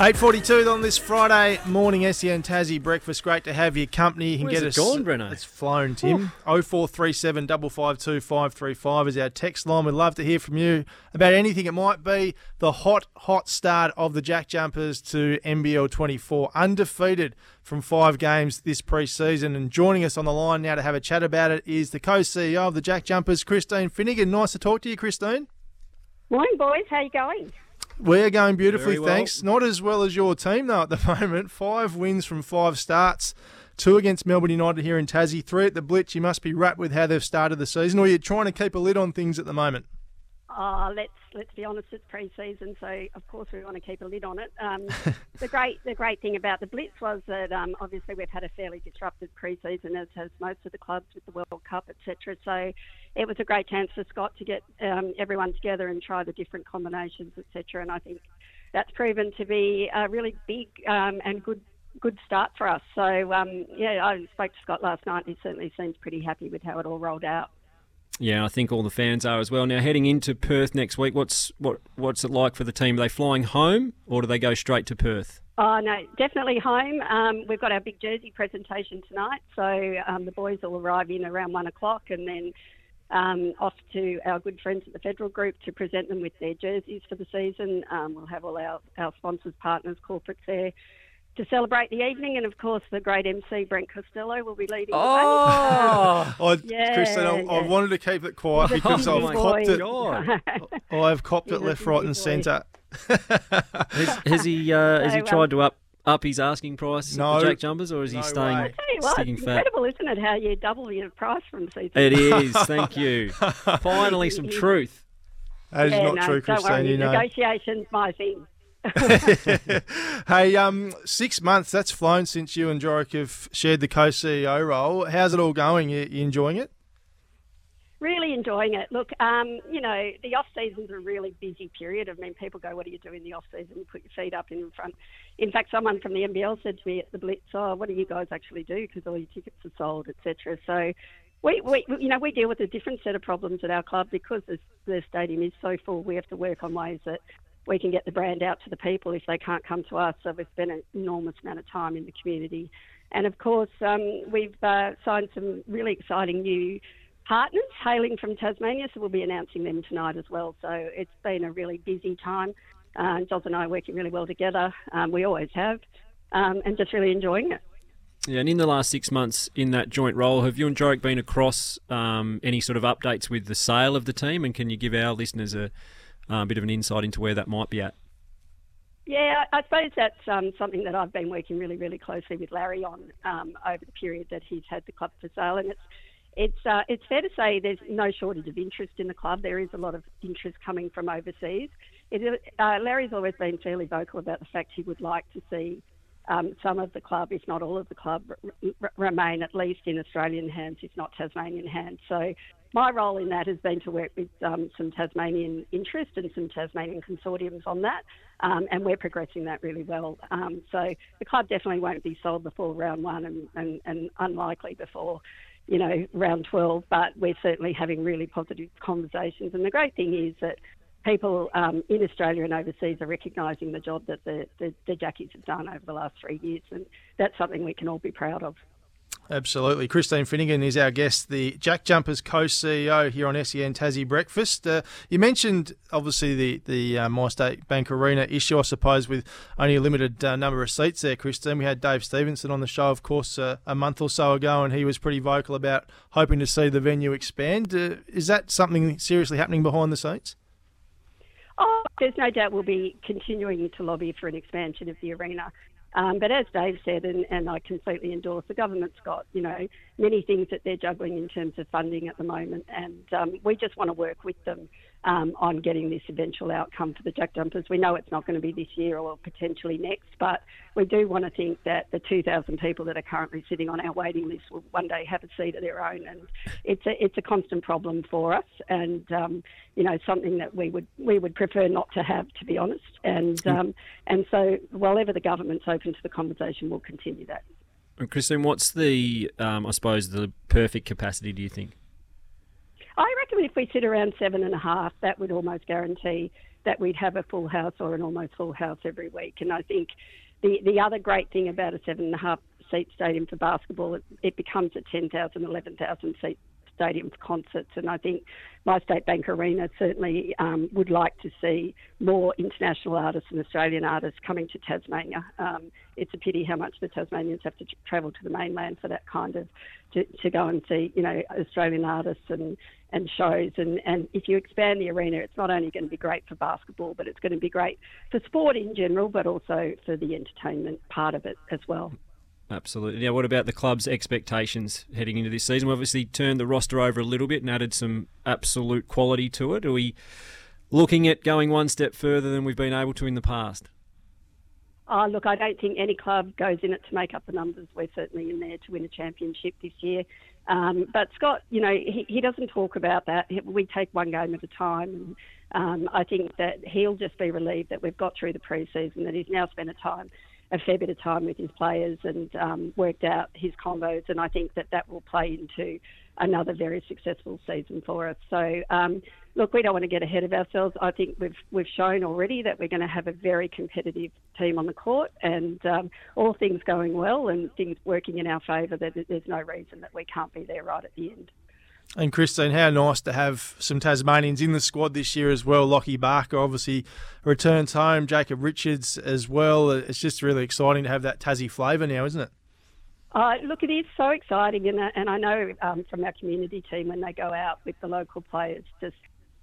8.42 on this Friday morning, SEN Tassie breakfast. Great to have your company. You can Where's get it us. gone, Breno? It's flown, Tim. 0437 552 535 is our text line. We'd love to hear from you about anything. It might be the hot, hot start of the Jack Jumpers to NBL 24. Undefeated from five games this pre-season. And joining us on the line now to have a chat about it is the co-CEO of the Jack Jumpers, Christine Finnegan. Nice to talk to you, Christine. Morning, boys. How you going? We're going beautifully, well. thanks. Not as well as your team, though, at the moment. Five wins from five starts. Two against Melbourne United here in Tassie, three at the Blitz. You must be wrapped with how they've started the season, or you're trying to keep a lid on things at the moment. Uh, let's let's be honest. It's pre-season, so of course we want to keep a lid on it. Um, the great the great thing about the Blitz was that um, obviously we've had a fairly disrupted pre-season, as has most of the clubs with the World Cup, etc. So it was a great chance for Scott to get um, everyone together and try the different combinations, etc. And I think that's proven to be a really big um, and good good start for us. So um, yeah, I spoke to Scott last night. He certainly seems pretty happy with how it all rolled out. Yeah, I think all the fans are as well. Now heading into Perth next week, what's what what's it like for the team? Are they flying home or do they go straight to Perth? Oh no, definitely home. Um, we've got our big jersey presentation tonight, so um, the boys will arrive in around one o'clock, and then um, off to our good friends at the Federal Group to present them with their jerseys for the season. Um, we'll have all our, our sponsors, partners, corporates there to celebrate the evening, and of course the great MC Brent Costello will be leading. Oh, I, Yeah, Christine, I, I wanted to keep it quiet because Oh I've copped it. God. I've copped it left, right, and boy. centre. has, has he uh, has he So, um, tried to up up his asking price No. at the Jack Jumpers or is he No staying way. I tell you what, sticking it's fat? incredible, isn't it? How you double your price from season. It is. Thank you. Finally, some truth. That is yeah, not no, true, don't Christine. worry, You know. negotiations my thing. hey, um, six months. That's flown since you and Jorik have shared the co-CEO role. How's it all going? You, you enjoying it? Really enjoying it. Look, um, you know, the off season's a really busy period. I mean, people go, "What do you do in the off season?" You put your feet up in front. In fact, someone from the NBL said to me at the Blitz, "Oh, what do you guys actually do? Because all your tickets are sold, etc." So, we, we, you know, we deal with a different set of problems at our club because the, the stadium is so full. We have to work on ways that we can get the brand out to the people if they can't come to us. So we've spent an enormous amount of time in the community, and of course, um, we've uh, signed some really exciting new partners hailing from Tasmania, so we'll be announcing them tonight as well. So it's been a really busy time. Uh, Joz and I are working really well together. Um, we always have, um, and just really enjoying it. Yeah, and in the last six months in that joint role, have you and Jorik been across um, any sort of updates with the sale of the team? And can you give our listeners a, uh, bit of an insight into where that might be at? Yeah, I I suppose that's um, something that I've been working really, really closely with Larry on um, over the period that he's had the club for sale, and it's it's uh, it's fair to say there's no shortage of interest in the club. There is a lot of interest coming from overseas. It, uh, Larry's always been fairly vocal about the fact he would like to see um, some of the club, if not all of the club, r- remain at least in Australian hands, if not Tasmanian hands. So my role in that has been to work with um, some Tasmanian interest and some Tasmanian consortiums on that, um, and we're progressing that really well. Um, so the club definitely won't be sold before round one, and, and, and unlikely before, you know, round twelve. But we're certainly having really positive conversations, and the great thing is that. People um, in Australia and overseas are recognising the job that the, the, the Jackies have done over the last three years, and that's something we can all be proud of. Absolutely. Christine Finnegan is our guest, the Jack Jumpers co-CEO here on SEN Tassie Breakfast. Uh, you mentioned obviously the the uh, MyState Bank Arena issue, I suppose, with only a limited uh, number of seats there. Christine, we had Dave Stevenson on the show, of course, uh, a month or so ago, and he was pretty vocal about hoping to see the venue expand. Uh, is that something seriously happening behind the scenes? There's no doubt we'll be continuing to lobby for an expansion of the arena. Um, but as Dave said, and, and I completely endorse, the government's got you know many things that they're juggling in terms of funding at the moment, and um, we just want to work with them um, on getting this eventual outcome for the Jack Jumpers. We know it's not going to be this year or potentially next, but we do want to think that the 2,000 people that are currently sitting on our waiting list will one day have a seat of their own, and it's a it's a constant problem for us, and um, you know something that we would we would prefer not to have, to be honest, and um, and so while ever the government's open to the conversation, we'll continue that. And Christine, what's the, um, I suppose, the perfect capacity, do you think? I reckon if we sit around seven and a half, that would almost guarantee that we'd have a full house or an almost full house every week. And I think the the other great thing about a seven and a half seat stadium for basketball, it, it becomes a 10,000, 11,000 seat stadium for concerts. And I think MyState Bank Arena certainly um, would like to see more international artists and Australian artists coming to Tasmania. Um, it's a pity how much the Tasmanians have to travel to the mainland for that kind of to, to go and see you know Australian artists and and shows. And, and if you expand the arena, it's not only going to be great for basketball, but it's going to be great for sport in general, but also for the entertainment part of it as well. Absolutely. Now, what about the club's expectations heading into this season? We obviously turned the roster over a little bit and added some absolute quality to it. Are we looking at going one step further than we've been able to in the past? Oh, look, I don't think any club goes in it to make up the numbers. We're certainly in there to win a championship this year. Um, but Scott, you know, he, he doesn't talk about that. We take one game at a time. And um, I think that he'll just be relieved that we've got through the pre-season, that he's now spent a time a fair bit of time with his players and um, worked out his combos, and I think that that will play into another very successful season for us. So, um, look, we don't want to get ahead of ourselves. I think we've we've shown already that we're going to have a very competitive team on the court, and um, all things going well and things working in our favour, that there's no reason that we can't be there right at the end. And Christine, how nice to have some Tasmanians in the squad this year as well. Lockie Barker obviously returns home, Jacob Richards as well. It's just really exciting to have that Tassie flavour now, isn't it? Uh, look, it is so exciting, and, uh, and I know um, from our community team when they go out with the local players just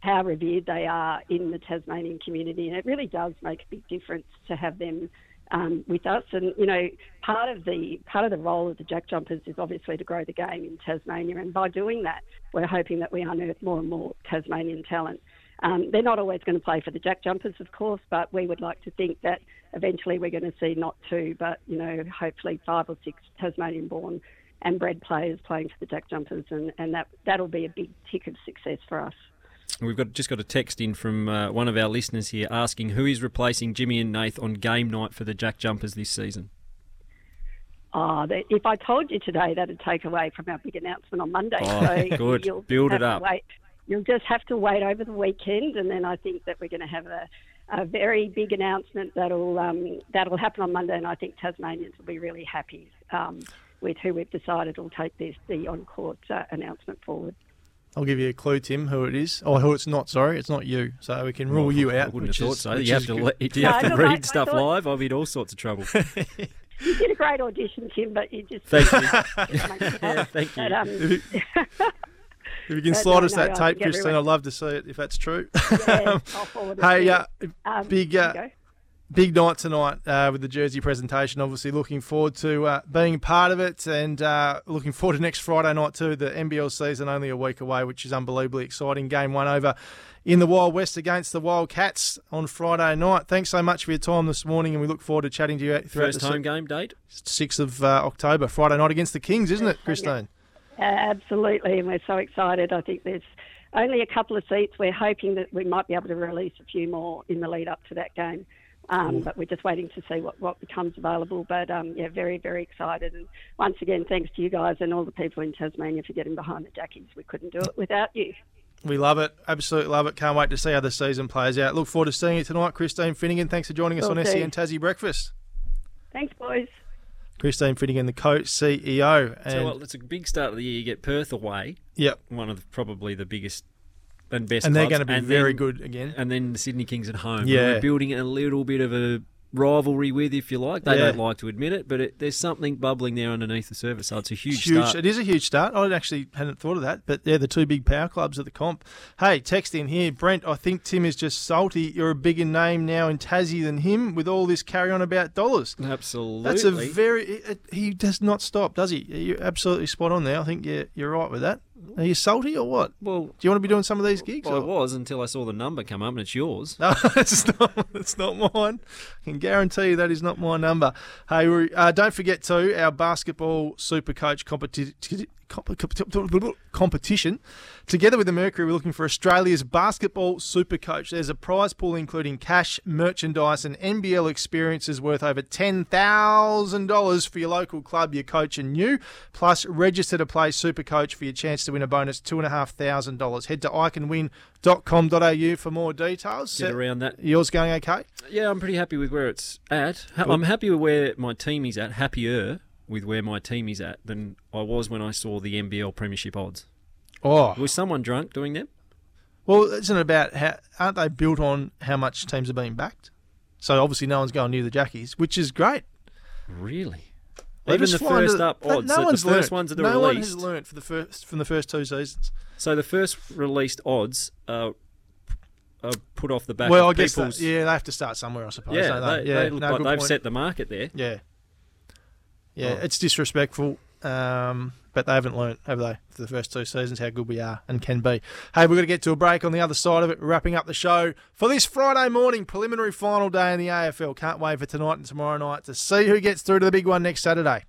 how revered they are in the Tasmanian community, and it really does make a big difference to have them um, with us. And you know, part of the part of the role of the Jack Jumpers is obviously to grow the game in Tasmania, and by doing that, we're hoping that we unearth more and more Tasmanian talent. Um, they're not always going to play for the Jack Jumpers, of course, but we would like to think that eventually we're going to see not two, but you know, hopefully five or six Tasmanian-born and bred players playing for the Jack Jumpers, and, and that that'll be a big tick of success for us. We've got just got a text in from uh, one of our listeners here asking who is replacing Jimmy and Nath on game night for the Jack Jumpers this season. Oh, if I told you today, that'd take away from our big announcement on Monday. Oh, so good. Build it up. Wait. You'll just have to wait over the weekend, and then I think that we're going to have a, a very big announcement that'll um, that'll happen on Monday, and I think Tasmanians will be really happy um, with who we've decided will take this the on court uh, announcement forward. I'll give you a clue, Tim, who it is. Oh, who it's not. Sorry, it's not you. So we can rule well, you out. I wouldn't have thought is, so. You have to, le- you have to read stuff thought... live. I've had all sorts of trouble. you did a great audition, Tim, but you just thank you. yeah, thank you. But, um, if you can slide no, us no, that tape, Christine, I'd love to see it if that's true. Yeah, hey, uh, um, big. Uh, big night tonight uh, with the Jersey presentation. Obviously, looking forward to uh, being part of it and uh, looking forward to next Friday night too. The NBL season only a week away, which is unbelievably exciting. Game one over in the Wild West against the Wildcats on Friday night. Thanks so much for your time this morning, and we look forward to chatting to you throughout First the home se- game date, sixth of uh, October, Friday night against the Kings, isn't it, Christine? Absolutely, and we're so excited. I think there's only a couple of seats. We're hoping that we might be able to release a few more in the lead up to that game. Um, but we're just waiting to see what, what becomes available. But um, yeah, very, very excited. And once again, thanks to you guys and all the people in Tasmania for getting behind the Jackies. We couldn't do it without you. We love it. Absolutely love it. Can't wait to see how the season plays out. Look forward to seeing you tonight, Christine Finnegan. Thanks for joining us on SEN Tassie Breakfast. Thanks, boys. Christine Finnegan, the co CEO. And so, well, it's a big start of the year. You get Perth away. Yep. One of the, probably the biggest and best. And they're going to be very then, good again. And then the Sydney Kings at home. Yeah, we're building a little bit of a rivalry with, if you like. They yeah. don't like to admit it, but it, there's something bubbling there underneath the surface. So it's a huge, huge start. It is a huge start. I actually hadn't thought of that, but they're the two big power clubs at the comp. Hey, text in here, Brent. I think Tim is just salty. You're a bigger name now in Tassie than him with all this carry on about dollars. Absolutely. That's a very. It, he does not stop, does he? You're absolutely spot on there. I think you're, you're right with that. Are you salty or what? Well, do you want to be doing some of these gigs? Well? I was until I saw the number come up, and it's yours. No, it's not. It's not mine. I can guarantee you that is not my number. Hey, uh, don't forget to our basketball super coach competition competition. Together with the Mercury, we're looking for Australia's basketball super coach. There's a prize pool including cash, merchandise, and NBL experiences worth over $10,000 for your local club, your coach, and you. Plus, register to play super coach for your chance to win a bonus $2,500. Head to iCanWin.com.au for more details. Get around that. Yours going okay? Yeah, I'm pretty happy with where it's at. I'm happy with where my team is at. Happier with where my team is at than I was when I saw the NBL Premiership odds. Oh, Was someone drunk doing them? well, isn't it about how aren't they built on how much teams are being backed? So obviously, no one's going near the Jackies, which is great. Really? They're Even the first up no- odds, No one's the first learnt. ones that are no one has learnt for the first from the first two seasons. So the first released odds are, are put off the back well, I guess that, yeah, they have to start somewhere, I suppose. yeah, they, they? yeah they look no like they've point. set the market there. Yeah, yeah, it's disrespectful. Um, but they haven't learnt, have they, for the first two seasons, how good we are and can be. Hey, we're going to get to a break on the other side of it. Wrapping up the show for this Friday morning, preliminary final day in the AFL. Can't wait for tonight and tomorrow night to see who gets through to the big one next Saturday.